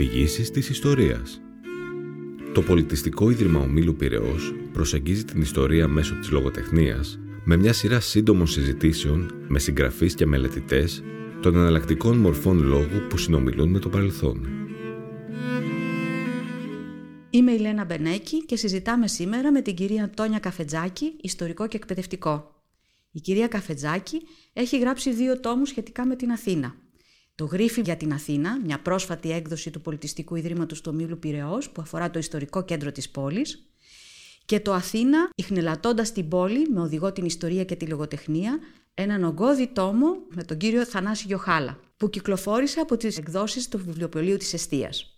Αφηγήσεις της ιστορίας. Το Πολιτιστικό Ίδρυμα Ομίλου Πυραιός προσεγγίζει την ιστορία μέσω της λογοτεχνίας με μια σειρά σύντομων συζητήσεων με συγγραφείς και μελετητές των εναλλακτικών μορφών λόγου που συνομιλούν με το παρελθόν. Είμαι η Λένα Μπενέκη και συζητάμε σήμερα με την κυρία Αντώνια Καφετζάκη, ιστορικό και εκπαιδευτικό. Η κυρία Καφετζάκη έχει γράψει δύο τόμους σχετικά με την Αθήνα. Το Γρίφι για την Αθήνα, μια πρόσφατη έκδοση του Πολιτιστικού Ιδρύματος του Μήλου Πυραιός που αφορά το ιστορικό κέντρο της πόλης και το Αθήνα, ιχνηλατώντας την πόλη με οδηγό την ιστορία και τη λογοτεχνία, έναν ογκώδη τόμο με τον κύριο Θανάση Γιοχάλα, που κυκλοφόρησε από τις εκδόσεις του βιβλιοπωλείου της Εστίας.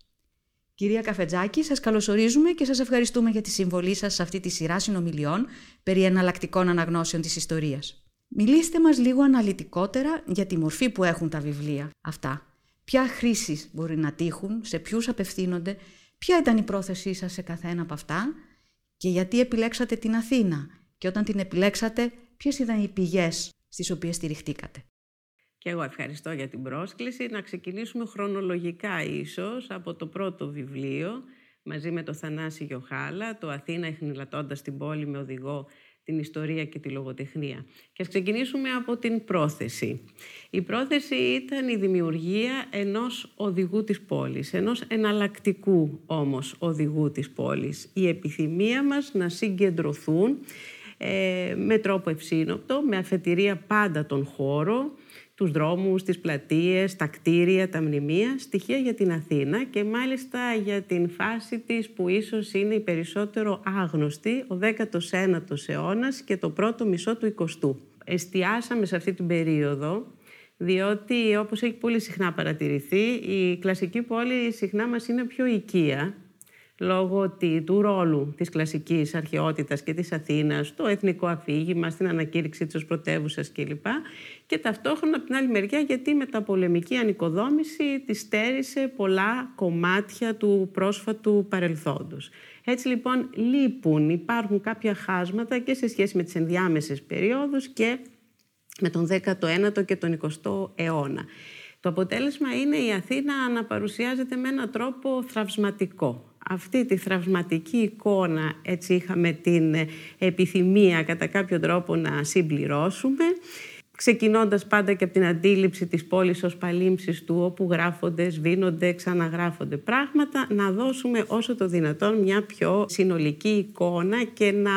Κυρία Καφετζάκη, σας καλωσορίζουμε και σας ευχαριστούμε για τη συμβολή σας σε αυτή τη σειρά συνομιλιών περί εναλλακτικών αναγνώσεων της ιστορίας. Μιλήστε μας λίγο αναλυτικότερα για τη μορφή που έχουν τα βιβλία αυτά. Ποια χρήση μπορεί να τύχουν, σε ποιους απευθύνονται, ποια ήταν η πρόθεσή σας σε καθένα από αυτά και γιατί επιλέξατε την Αθήνα και όταν την επιλέξατε ποιες ήταν οι πηγές στις οποίες στηριχτήκατε. Και εγώ ευχαριστώ για την πρόσκληση. Να ξεκινήσουμε χρονολογικά ίσως από το πρώτο βιβλίο μαζί με το Θανάση Γιοχάλα, το «Αθήνα εχνηλατώντας την πόλη με οδηγό την ιστορία και τη λογοτεχνία. Και ας ξεκινήσουμε από την πρόθεση. Η πρόθεση ήταν η δημιουργία ενός οδηγού της πόλης, ενός εναλλακτικού όμως οδηγού της πόλης. Η επιθυμία μας να συγκεντρωθούν ε, με τρόπο ευσύνοπτο, με αφετηρία πάντα τον χώρο, τους δρόμους, τις πλατείες, τα κτίρια, τα μνημεία, στοιχεία για την Αθήνα και μάλιστα για την φάση της που ίσως είναι η περισσότερο άγνωστη, ο 19ο αιώνας και το πρώτο μισό του 20ου. Εστιάσαμε σε αυτή την περίοδο, διότι όπως έχει πολύ συχνά παρατηρηθεί, η κλασική πόλη συχνά μας είναι πιο οικία λόγω του ρόλου της κλασικής αρχαιότητας και της Αθήνας, το εθνικό αφήγημα, στην ανακήρυξη της ως πρωτεύουσας κλπ. Και ταυτόχρονα από την άλλη μεριά γιατί η μεταπολεμική ανοικοδόμηση τη στέρισε πολλά κομμάτια του πρόσφατου παρελθόντος. Έτσι λοιπόν λείπουν, υπάρχουν κάποια χάσματα και σε σχέση με τις ενδιάμεσες περιόδους και με τον 19ο και τον 20ο αιώνα. Το αποτέλεσμα είναι η Αθήνα να παρουσιάζεται με έναν τρόπο θραυσματικό αυτή τη θραυσματική εικόνα έτσι είχαμε την επιθυμία κατά κάποιο τρόπο να συμπληρώσουμε ξεκινώντας πάντα και από την αντίληψη της πόλης ως παλήμψης του όπου γράφονται, σβήνονται, ξαναγράφονται πράγματα να δώσουμε όσο το δυνατόν μια πιο συνολική εικόνα και να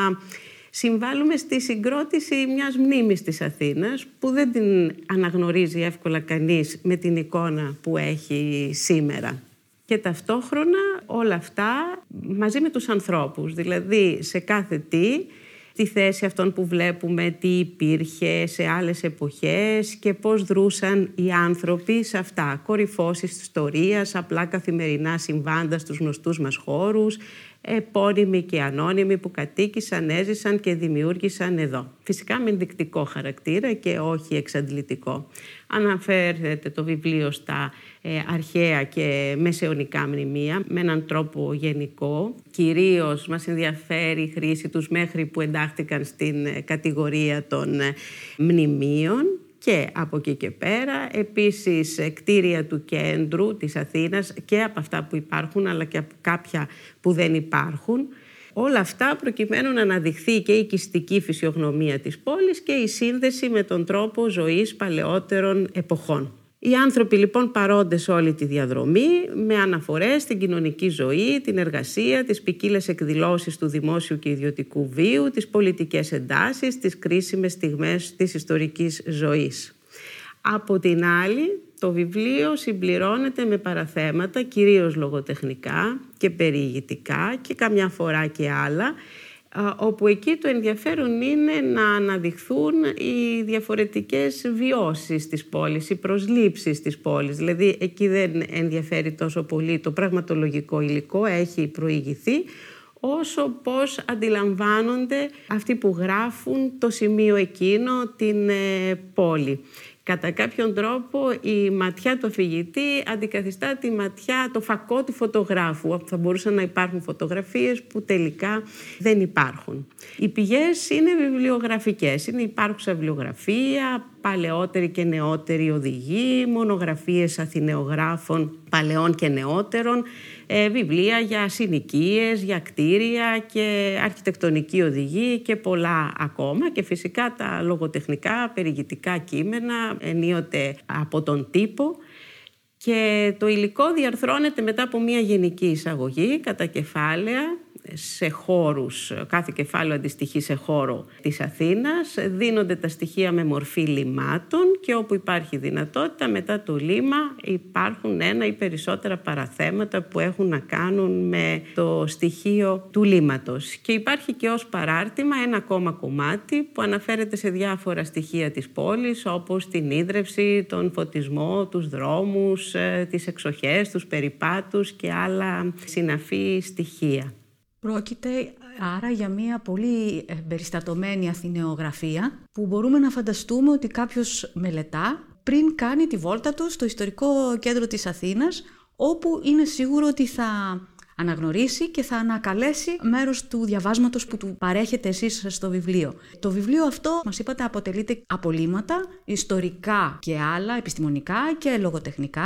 συμβάλλουμε στη συγκρότηση μιας μνήμης της Αθήνας που δεν την αναγνωρίζει εύκολα κανείς με την εικόνα που έχει σήμερα και ταυτόχρονα όλα αυτά μαζί με τους ανθρώπους. Δηλαδή σε κάθε τι, τη θέση αυτών που βλέπουμε, τι υπήρχε σε άλλες εποχές και πώς δρούσαν οι άνθρωποι σε αυτά. Κορυφώσεις της ιστορίας, απλά καθημερινά συμβάντα στους γνωστούς μας χώρους, επώνυμοι και ανώνυμοι που κατοίκησαν, έζησαν και δημιούργησαν εδώ. Φυσικά με ενδεικτικό χαρακτήρα και όχι εξαντλητικό. Αναφέρεται το βιβλίο στα ε, αρχαία και μεσαιωνικά μνημεία με έναν τρόπο γενικό. Κυρίως μας ενδιαφέρει η χρήση τους μέχρι που εντάχθηκαν στην ε, κατηγορία των ε, μνημείων και από εκεί και πέρα. Επίσης κτίρια του κέντρου της Αθήνας και από αυτά που υπάρχουν αλλά και από κάποια που δεν υπάρχουν. Όλα αυτά προκειμένου να αναδειχθεί και η οικιστική φυσιογνωμία της πόλης και η σύνδεση με τον τρόπο ζωής παλαιότερων εποχών. Οι άνθρωποι λοιπόν παρόντες σε όλη τη διαδρομή με αναφορές στην κοινωνική ζωή, την εργασία, τις ποικίλες εκδηλώσεις του δημόσιου και ιδιωτικού βίου, τις πολιτικές εντάσεις, τις κρίσιμες στιγμές της ιστορικής ζωής. Από την άλλη, το βιβλίο συμπληρώνεται με παραθέματα κυρίως λογοτεχνικά και περιηγητικά και καμιά φορά και άλλα όπου εκεί το ενδιαφέρον είναι να αναδειχθούν οι διαφορετικές βιώσεις της πόλης, οι προσλήψεις της πόλης. Δηλαδή εκεί δεν ενδιαφέρει τόσο πολύ το πραγματολογικό υλικό, έχει προηγηθεί, όσο πώς αντιλαμβάνονται αυτοί που γράφουν το σημείο εκείνο, την ε, πόλη. Κατά κάποιον τρόπο η ματιά του αφηγητή αντικαθιστά τη ματιά, το φακό του φωτογράφου. Θα μπορούσαν να υπάρχουν φωτογραφίες που τελικά δεν υπάρχουν. Οι πηγές είναι βιβλιογραφικές. Είναι υπάρχουσα βιβλιογραφία, παλαιότεροι και νεότεροι οδηγοί, μονογραφίες αθηνεογράφων παλαιών και νεότερων, ε, βιβλία για συνοικίες, για κτίρια και αρχιτεκτονική οδηγή και πολλά ακόμα. Και φυσικά τα λογοτεχνικά, περιηγητικά κείμενα ενίοτε από τον τύπο. Και το υλικό διαρθρώνεται μετά από μια γενική εισαγωγή κατά κεφάλαια σε χώρους, κάθε κεφάλαιο αντιστοιχεί σε χώρο της Αθήνας, δίνονται τα στοιχεία με μορφή λιμάτων και όπου υπάρχει δυνατότητα μετά το λίμα υπάρχουν ένα ή περισσότερα παραθέματα που έχουν να κάνουν με το στοιχείο του λίματος. Και υπάρχει και ως παράρτημα ένα ακόμα κομμάτι που αναφέρεται σε διάφορα στοιχεία της πόλης όπως την ίδρυυση, τον φωτισμό, τους δρόμους, ε, τις εξοχές, τους περιπάτους και άλλα συναφή στοιχεία. Πρόκειται άρα για μια πολύ περιστατωμένη αθηνεογραφία που μπορούμε να φανταστούμε ότι κάποιος μελετά πριν κάνει τη βόλτα του στο ιστορικό κέντρο της Αθήνας όπου είναι σίγουρο ότι θα αναγνωρίσει και θα ανακαλέσει μέρος του διαβάσματος που του παρέχετε εσείς στο βιβλίο. Το βιβλίο αυτό, μας είπατε, αποτελείται από ιστορικά και άλλα, επιστημονικά και λογοτεχνικά.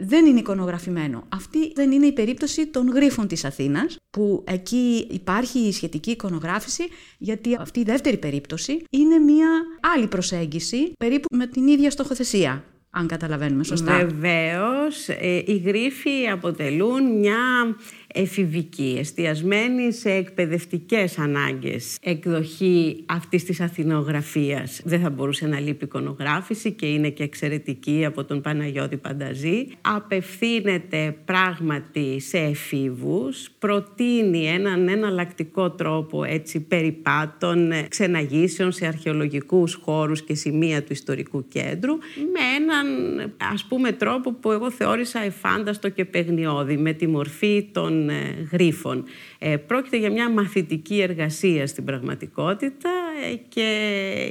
Δεν είναι εικονογραφημένο. Αυτή δεν είναι η περίπτωση των γρίφων της Αθήνας, που εκεί υπάρχει η σχετική εικονογράφηση, γιατί αυτή η δεύτερη περίπτωση είναι μια άλλη προσέγγιση, περίπου με την ίδια στοχοθεσία αν καταλαβαίνουμε σωστά. Βεβαίως, ε, οι γρίφοι αποτελούν μια εφηβική, εστιασμένη σε εκπαιδευτικές ανάγκες εκδοχή αυτής της αθηνογραφίας. Δεν θα μπορούσε να λείπει εικονογράφηση και είναι και εξαιρετική από τον Παναγιώτη Πανταζή. Απευθύνεται πράγματι σε εφήβους, προτείνει έναν εναλλακτικό τρόπο έτσι περιπάτων, ξεναγήσεων σε αρχαιολογικούς χώρους και σημεία του ιστορικού κέντρου με έναν ας πούμε τρόπο που εγώ θεώρησα εφάνταστο και παιγνιώδη με τη μορφή των ε, γρίφων. Ε, πρόκειται για μια μαθητική εργασία στην πραγματικότητα ε, και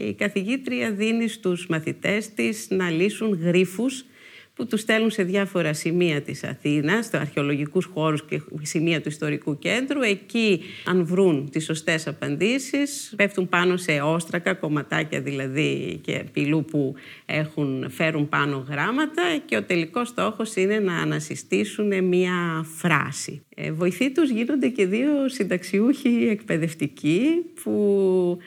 η καθηγήτρια δίνει στους μαθητές της να λύσουν γρίφους που τους στέλνουν σε διάφορα σημεία της Αθήνας, στο αρχαιολογικούς χώρους και σημεία του ιστορικού κέντρου. Εκεί, αν βρουν τις σωστές απαντήσεις, πέφτουν πάνω σε όστρακα, κομματάκια δηλαδή και πυλού που έχουν, φέρουν πάνω γράμματα και ο τελικός στόχος είναι να ανασυστήσουν μία φράση. Ε, βοηθοί τους γίνονται και δύο συνταξιούχοι εκπαιδευτικοί που ε,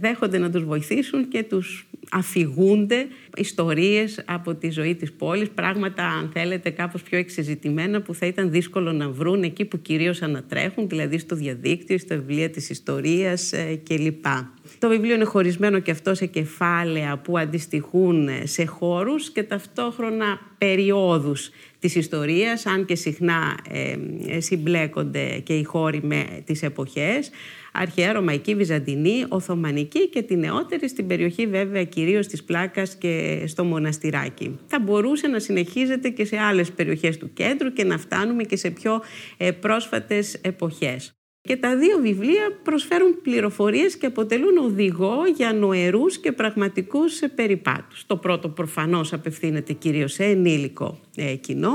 δέχονται να τους βοηθήσουν και τους αφηγούνται ιστορίες από τη ζωή της πόλης, πράγματα αν θέλετε κάπως πιο εξεζητημένα που θα ήταν δύσκολο να βρουν εκεί που κυρίως ανατρέχουν, δηλαδή στο διαδίκτυο, στα βιβλία της ιστορίας ε, κλπ. Το βιβλίο είναι χωρισμένο και αυτό σε κεφάλαια που αντιστοιχούν σε χώρους και ταυτόχρονα περιόδους της ιστορίας, αν και συχνά ε, συμπλέκονται και οι χώροι με τις εποχές αρχαία Ρωμαϊκή, Βυζαντινή, Οθωμανική και τη νεότερη στην περιοχή βέβαια κυρίως της Πλάκας και στο Μοναστηράκι. Θα μπορούσε να συνεχίζεται και σε άλλες περιοχές του κέντρου και να φτάνουμε και σε πιο ε, πρόσφατες εποχές. Και τα δύο βιβλία προσφέρουν πληροφορίες και αποτελούν οδηγό για νοερούς και πραγματικούς περιπάτους. Το πρώτο προφανώς απευθύνεται κυρίως σε ενήλικο ε, κοινό.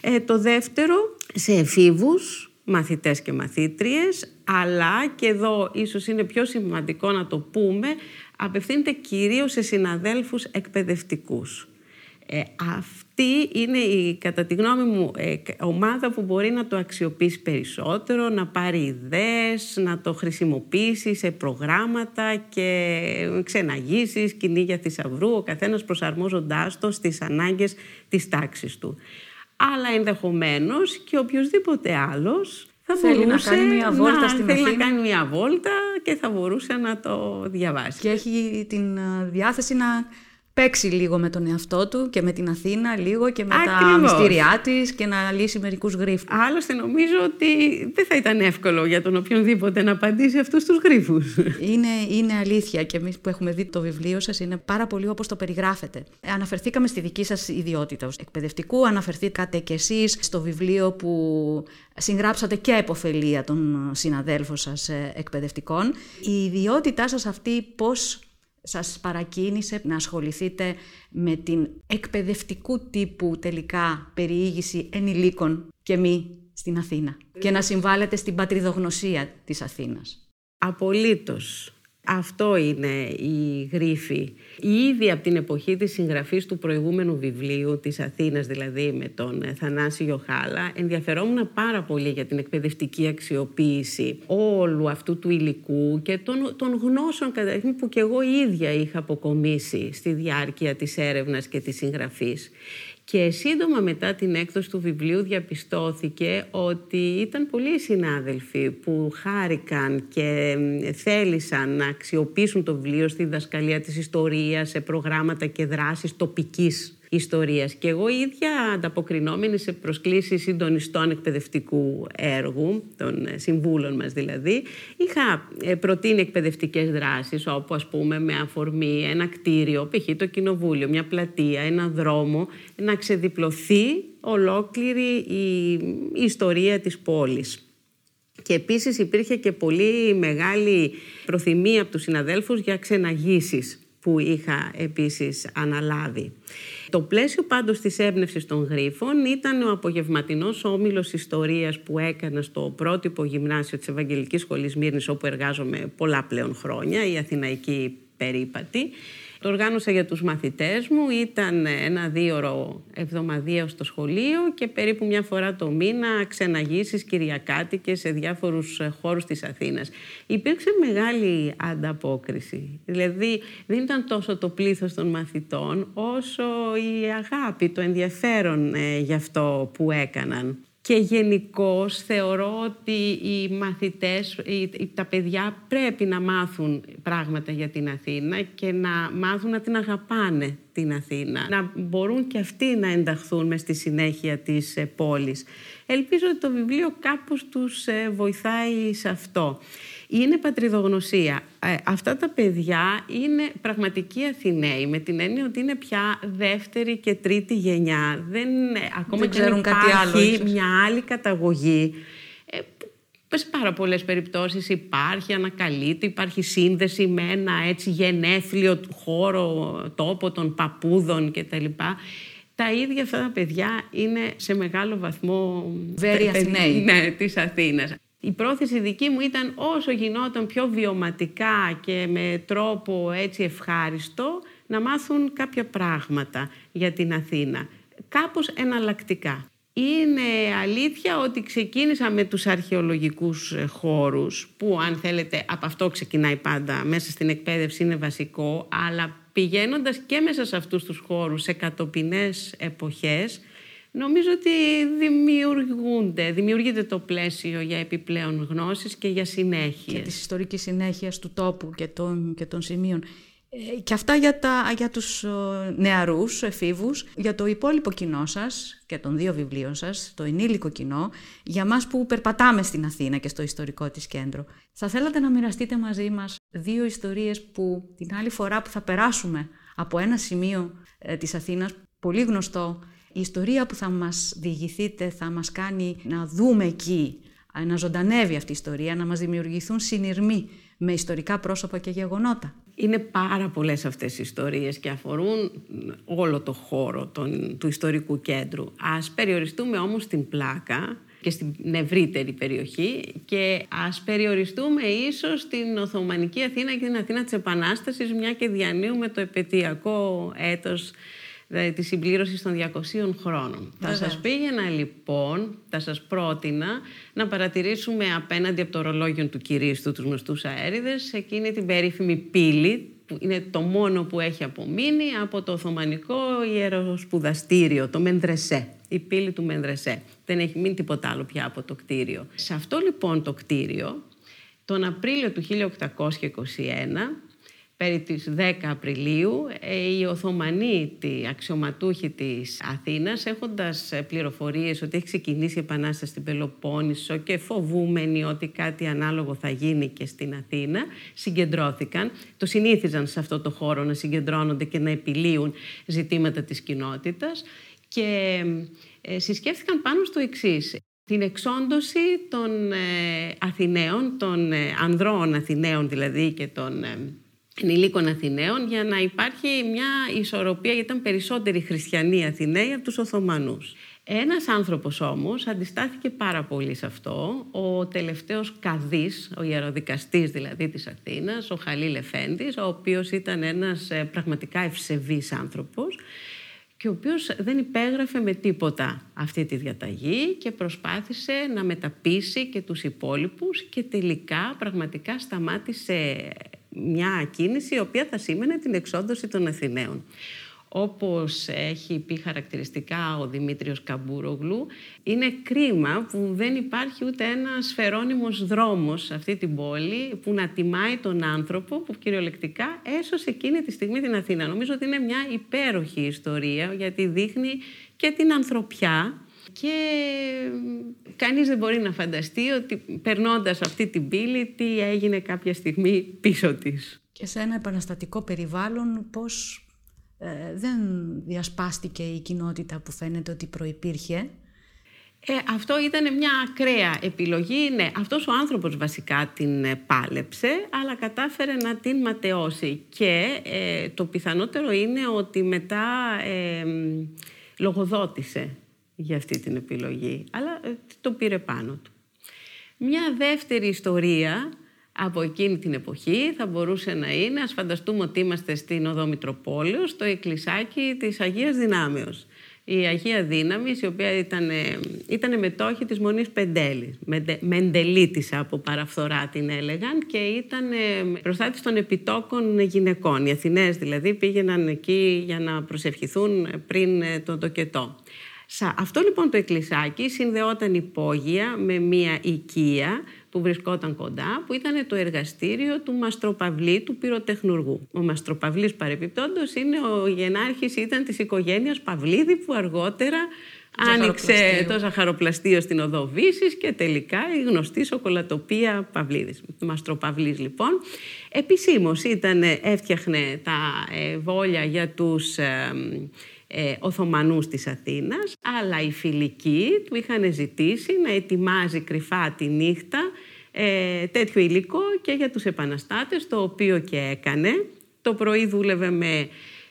Ε, το δεύτερο σε εφήβους, μαθητές και μαθήτριες, αλλά και εδώ ίσως είναι πιο σημαντικό να το πούμε, απευθύνεται κυρίως σε συναδέλφους εκπαιδευτικούς. Ε, αυτή είναι η, κατά τη γνώμη μου, ε, ομάδα που μπορεί να το αξιοποιήσει περισσότερο, να πάρει ιδέες, να το χρησιμοποιήσει σε προγράμματα και ξεναγήσεις, κυνήγια θησαυρού, ο καθένας προσαρμόζοντάς το στις ανάγκες της τάξης του. Αλλά ενδεχομένως και οποιοδήποτε άλλος θα θέλει να κάνει μια βόλτα να, στην θέλει να κάνει μια βόλτα και θα μπορούσε να το διαβάσει. Και έχει την ε, διάθεση να παίξει λίγο με τον εαυτό του και με την Αθήνα λίγο και με τα μυστήριά της και να λύσει μερικούς γρίφους. Άλλωστε νομίζω ότι δεν θα ήταν εύκολο για τον οποιονδήποτε να απαντήσει αυτούς τους γρίφους. Είναι, είναι αλήθεια και εμείς που έχουμε δει το βιβλίο σας είναι πάρα πολύ όπως το περιγράφετε. Αναφερθήκαμε στη δική σας ιδιότητα ως εκπαιδευτικού, αναφερθήκατε κι εσείς στο βιβλίο που συγγράψατε και εποφελία των συναδέλφων σας ε, εκπαιδευτικών. Η ιδιότητά σας αυτή πώς σας παρακίνησε να ασχοληθείτε με την εκπαιδευτικού τύπου τελικά περιήγηση ενηλίκων και μη στην Αθήνα και να συμβάλλετε στην πατριδογνωσία της Αθήνας; Απολύτως. Αυτό είναι η γρίφη. Ήδη από την εποχή της συγγραφής του προηγούμενου βιβλίου, της Αθήνας δηλαδή με τον Θανάση Γιοχάλα, ενδιαφερόμουν πάρα πολύ για την εκπαιδευτική αξιοποίηση όλου αυτού του υλικού και των, των γνώσεων καταρχήν που και εγώ ίδια είχα αποκομίσει στη διάρκεια της έρευνας και της συγγραφής. Και σύντομα μετά την έκδοση του βιβλίου διαπιστώθηκε ότι ήταν πολλοί συνάδελφοι που χάρηκαν και θέλησαν να αξιοποιήσουν το βιβλίο στη διδασκαλία της ιστορίας, σε προγράμματα και δράσεις τοπικής ιστορίας. Και εγώ ίδια ανταποκρινόμενη σε προσκλήσεις συντονιστών εκπαιδευτικού έργου, των συμβούλων μας δηλαδή, είχα ε, προτείνει εκπαιδευτικές δράσεις όπου ας πούμε με αφορμή ένα κτίριο, π.χ. το κοινοβούλιο, μια πλατεία, ένα δρόμο, να ξεδιπλωθεί ολόκληρη η ιστορία της πόλης. Και επίσης υπήρχε και πολύ μεγάλη προθυμία από τους συναδέλφους για ξεναγήσεις που είχα επίσης αναλάβει. Το πλαίσιο πάντως της έμπνευσης των γρίφων ήταν ο απογευματινός όμιλος ιστορίας που έκανα στο πρότυπο γυμνάσιο της Ευαγγελικής Σχολής Μύρνης όπου εργάζομαι πολλά πλέον χρόνια, η Αθηναϊκή Περίπατη το οργάνωσα για τους μαθητές μου, ήταν ένα δίωρο εβδομαδία στο σχολείο και περίπου μια φορά το μήνα ξεναγήσεις κυριακάτικες σε διάφορους χώρους της Αθήνας. Υπήρξε μεγάλη ανταπόκριση, δηλαδή δεν ήταν τόσο το πλήθος των μαθητών όσο η αγάπη, το ενδιαφέρον ε, για αυτό που έκαναν. Και γενικώς θεωρώ ότι οι μαθητές, τα παιδιά πρέπει να μάθουν πράγματα για την Αθήνα και να μάθουν να την αγαπάνε την Αθήνα. Να μπορούν και αυτοί να ενταχθούν μες στη συνέχεια της ε, πόλης. Ελπίζω ότι το βιβλίο κάπως τους ε, βοηθάει σε αυτό είναι πατριδογνωσία. Ε, αυτά τα παιδιά είναι πραγματικοί Αθηναίοι, με την έννοια ότι είναι πια δεύτερη και τρίτη γενιά. Δεν, ε, ακόμα Δεν και ξέρουν κάτι άλλο, μια άλλη καταγωγή. Ε, σε πάρα πολλές περιπτώσεις υπάρχει, ανακαλείται, υπάρχει σύνδεση με ένα έτσι γενέθλιο χώρο, τόπο των παππούδων κτλ. Τα ίδια αυτά τα παιδιά είναι σε μεγάλο βαθμό... Very Αθηναίοι. Ναι, της Αθήνας. Η πρόθεση δική μου ήταν όσο γινόταν πιο βιωματικά και με τρόπο έτσι ευχάριστο να μάθουν κάποια πράγματα για την Αθήνα. Κάπως εναλλακτικά. Είναι αλήθεια ότι ξεκίνησα με τους αρχαιολογικούς χώρους που αν θέλετε από αυτό ξεκινάει πάντα μέσα στην εκπαίδευση είναι βασικό αλλά πηγαίνοντας και μέσα σε αυτούς τους χώρους σε κατοπινές εποχές Νομίζω ότι δημιουργούνται, δημιουργείται το πλαίσιο για επιπλέον γνώσεις και για συνέχεια. Και της ιστορικής συνέχειας του τόπου και των, και των σημείων. Ε, και αυτά για, τα, για τους νεαρούς εφήβους, για το υπόλοιπο κοινό σας και των δύο βιβλίων σας, το ενήλικο κοινό, για μας που περπατάμε στην Αθήνα και στο ιστορικό της κέντρο. Θα θέλατε να μοιραστείτε μαζί μας δύο ιστορίες που την άλλη φορά που θα περάσουμε από ένα σημείο ε, της Αθήνας, πολύ γνωστό, η ιστορία που θα μας διηγηθείτε θα μας κάνει να δούμε εκεί, να ζωντανεύει αυτή η ιστορία, να μας δημιουργηθούν συνειρμοί με ιστορικά πρόσωπα και γεγονότα. Είναι πάρα πολλές αυτές οι ιστορίες και αφορούν όλο το χώρο των, του ιστορικού κέντρου. Ας περιοριστούμε όμως στην πλάκα και στην ευρύτερη περιοχή και ας περιοριστούμε ίσως στην Οθωμανική Αθήνα και την Αθήνα της Επανάστασης μια και διανύουμε το επαιτειακό έτος δηλαδή τη συμπλήρωση των 200 χρόνων. Θα σας πήγαινα λοιπόν, θα σας πρότεινα να παρατηρήσουμε απέναντι από το ρολόγιο του Κυρίστου, τους γνωστούς αέριδες, εκείνη την περίφημη πύλη, που είναι το μόνο που έχει απομείνει από το Οθωμανικό Ιεροσπουδαστήριο, το Μενδρεσέ, η πύλη του Μενδρεσέ. Δεν έχει μείνει τίποτα άλλο πια από το κτίριο. Σε αυτό λοιπόν το κτίριο, τον Απρίλιο του 1821, περί της 10 Απριλίου, ε, οι Οθωμανοί, οι αξιωματούχοι της Αθήνας, έχοντας ε, πληροφορίες ότι έχει ξεκινήσει η Επανάσταση στην Πελοπόννησο και φοβούμενοι ότι κάτι ανάλογο θα γίνει και στην Αθήνα, συγκεντρώθηκαν. Το συνήθιζαν σε αυτό το χώρο να συγκεντρώνονται και να επιλύουν ζητήματα της κοινότητας και ε, συσκέφθηκαν πάνω στο εξής την εξόντωση των Αθηναίων, των ανδρών Αθηναίων δηλαδή και των ενηλίκων Αθηναίων για να υπάρχει μια ισορροπία, γιατί ήταν περισσότεροι χριστιανοί Αθηναίοι από τους Οθωμανούς. Ένας άνθρωπος όμως αντιστάθηκε πάρα πολύ σε αυτό. Ο τελευταίος καδής, ο ιεροδικαστής δηλαδή της Αθήνας, ο Χαλίλ Εφέντης, ο οποίος ήταν ένας ε, πραγματικά ευσεβής άνθρωπος και ο οποίος δεν υπέγραφε με τίποτα αυτή τη διαταγή και προσπάθησε να μεταπίσει και τους υπόλοιπους και τελικά πραγματικά σταμάτησε μια κίνηση η οποία θα σήμαινε την εξόδωση των Αθηναίων όπως έχει πει χαρακτηριστικά ο Δημήτριος Καμπούρογλου, είναι κρίμα που δεν υπάρχει ούτε ένας φερόνιμος δρόμος σε αυτή την πόλη που να τιμάει τον άνθρωπο που κυριολεκτικά έσωσε εκείνη τη στιγμή την Αθήνα. Νομίζω ότι είναι μια υπέροχη ιστορία γιατί δείχνει και την ανθρωπιά και κανείς δεν μπορεί να φανταστεί ότι περνώντας αυτή την πύλη τι έγινε κάποια στιγμή πίσω της. Και σε ένα επαναστατικό περιβάλλον πώς ε, δεν διασπάστηκε η κοινότητα που φαίνεται ότι προϋπήρχε; Ε, αυτό ήταν μια ακραία επιλογή. Ναι, αυτός ο άνθρωπος βασικά την ε, πάλεψε, αλλά κατάφερε να την ματαιώσει. Και ε, το πιθανότερο είναι ότι μετά ε, λογοδότησε για αυτή την επιλογή, αλλά το πήρε πάνω του. Μια δεύτερη ιστορία από εκείνη την εποχή θα μπορούσε να είναι, ας φανταστούμε ότι είμαστε στην Οδό Μητροπόλεως, στο εκκλησάκι της Αγίας Δυνάμεως. Η Αγία Δύναμης, η οποία ήταν, ήταν μετόχη της Μονής Πεντέλης, Μεντελίτησα από παραφθορά την έλεγαν και ήταν προστάτης των επιτόκων γυναικών. Οι Αθηναίες δηλαδή πήγαιναν εκεί για να προσευχηθούν πριν τον τοκετό. Αυτό λοιπόν το εκκλησάκι συνδεόταν υπόγεια με μια οικία που βρισκόταν κοντά, που ήταν το εργαστήριο του Μαστροπαυλή, του πυροτεχνουργού. Ο Μαστροπαυλής παρεπιπτόντος είναι ο γενάρχης, ήταν της οικογένειας Παυλίδη που αργότερα άνοιξε το ζαχαροπλαστείο στην οδό Βύσης και τελικά η γνωστή σοκολατοπία Παυλίδης. Μαστροπαυλής λοιπόν. Επισήμως ήταν, έφτιαχνε τα ε, βόλια για τους ε, ε, Οθωμανούς της Αθήνας, αλλά οι φιλικοί του είχαν ζητήσει να ετοιμάζει κρυφά τη νύχτα ε, τέτοιο υλικό και για τους επαναστάτες, το οποίο και έκανε. Το πρωί δούλευε με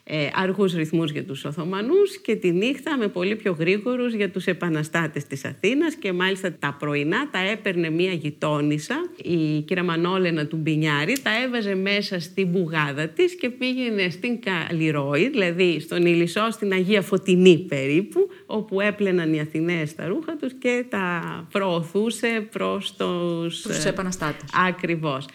ε, αργούς ρυθμούς για τους Οθωμανούς και τη νύχτα με πολύ πιο γρήγορους για τους επαναστάτες της Αθήνας και μάλιστα τα πρωινά τα έπαιρνε μία γειτόνισσα, η κυρία Μανόλενα του Μπινιάρη, τα έβαζε μέσα στην μπουγάδα της και πήγαινε στην Καλλιρόη, δηλαδή στον Ηλισσό, στην Αγία Φωτεινή περίπου, όπου έπλαιναν οι Αθηναίες τα ρούχα τους και τα προωθούσε προς τους, τους επαναστάτες. Ακριβώς.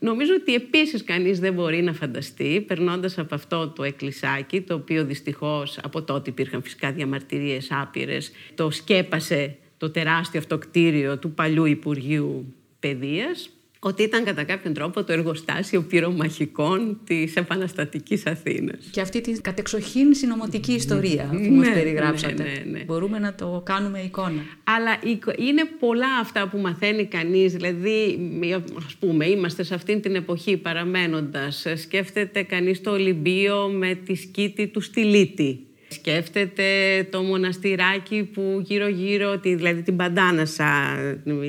Νομίζω ότι επίσης κανείς δεν μπορεί να φανταστεί, περνώντας από αυτό το εκκλησάκι, το οποίο δυστυχώς από τότε υπήρχαν φυσικά διαμαρτυρίες άπειρες, το σκέπασε το τεράστιο αυτό κτίριο του παλιού Υπουργείου Παιδείας, ότι ήταν κατά κάποιον τρόπο το εργοστάσιο πυρομαχικών της επαναστατικής Αθήνας. Και αυτή την κατεξοχήν συνωμοτική ιστορία που ναι, μας περιγράψατε. Ναι, ναι, ναι, Μπορούμε να το κάνουμε εικόνα. Αλλά είναι πολλά αυτά που μαθαίνει κανείς. Δηλαδή, ας πούμε, είμαστε σε αυτήν την εποχή παραμένοντας. Σκέφτεται κανείς το Ολυμπίο με τη σκήτη του Στυλίτη Σκέφτεται το μοναστηράκι που γύρω-γύρω, δηλαδή την Παντάνασα,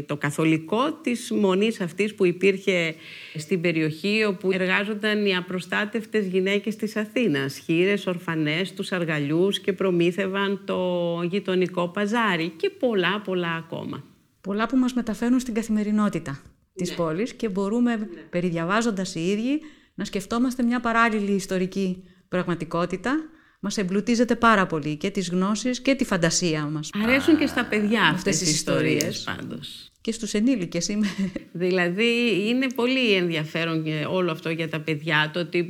το καθολικό της μονής αυτής που υπήρχε στην περιοχή όπου εργάζονταν οι απροστάτευτες γυναίκες της Αθήνας, χείρες, ορφανές, τους αργαλιούς και προμήθευαν το γειτονικό παζάρι και πολλά πολλά ακόμα. Πολλά που μας μεταφέρουν στην καθημερινότητα της ναι. πόλης και μπορούμε, ναι. περιδιαβάζοντας οι ίδιοι, να σκεφτόμαστε μια παράλληλη ιστορική πραγματικότητα μας εμπλουτίζεται πάρα πολύ και τις γνώσεις και τη φαντασία μας. Αρέσουν και στα παιδιά αυτές, τις ιστορίες, πάντως. Και στους ενήλικες είμαι. Δηλαδή είναι πολύ ενδιαφέρον όλο αυτό για τα παιδιά, το ότι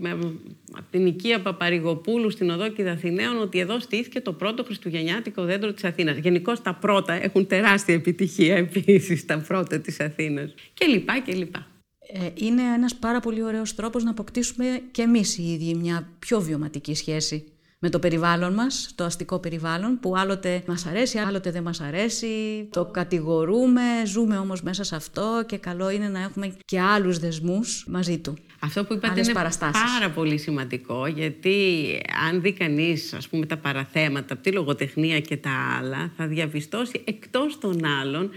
από την οικία Παπαρηγοπούλου στην οδό Κιδαθηναίων ότι εδώ στήθηκε το πρώτο χριστουγεννιάτικο δέντρο της Αθήνας. Γενικώς τα πρώτα έχουν τεράστια επιτυχία επίσης τα πρώτα της Αθήνας. Και λοιπά και λοιπά. Ε, είναι ένας πάρα πολύ ωραίος τρόπος να αποκτήσουμε και εμείς οι ίδιοι μια πιο βιωματική σχέση με το περιβάλλον μας, το αστικό περιβάλλον, που άλλοτε μας αρέσει, άλλοτε δεν μας αρέσει, το κατηγορούμε, ζούμε όμως μέσα σε αυτό και καλό είναι να έχουμε και άλλους δεσμούς μαζί του. Αυτό που είπατε είναι πάρα πολύ σημαντικό, γιατί αν δει κανείς πούμε, τα παραθέματα από τη λογοτεχνία και τα άλλα, θα διαπιστώσει εκτός των άλλων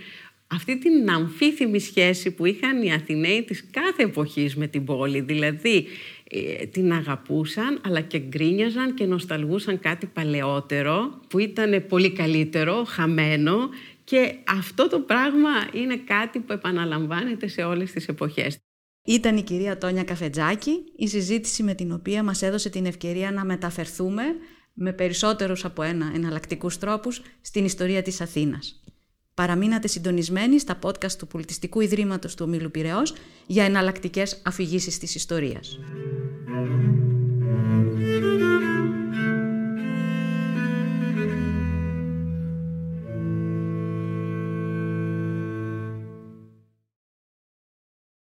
αυτή την αμφίθυμη σχέση που είχαν οι Αθηναίοι της κάθε εποχής με την πόλη. Δηλαδή, ε, την αγαπούσαν αλλά και γκρίνιαζαν και νοσταλγούσαν κάτι παλαιότερο που ήταν πολύ καλύτερο, χαμένο και αυτό το πράγμα είναι κάτι που επαναλαμβάνεται σε όλες τις εποχές. Ήταν η κυρία Τόνια Καφετζάκη, η συζήτηση με την οποία μας έδωσε την ευκαιρία να μεταφερθούμε με περισσότερους από ένα εναλλακτικούς τρόπους στην ιστορία της Αθήνας. Παραμείνατε συντονισμένοι στα podcast του Πολιτιστικού Ιδρύματος του Ομίλου Πυραιός για εναλλακτικές αφηγήσεις της ιστορίας.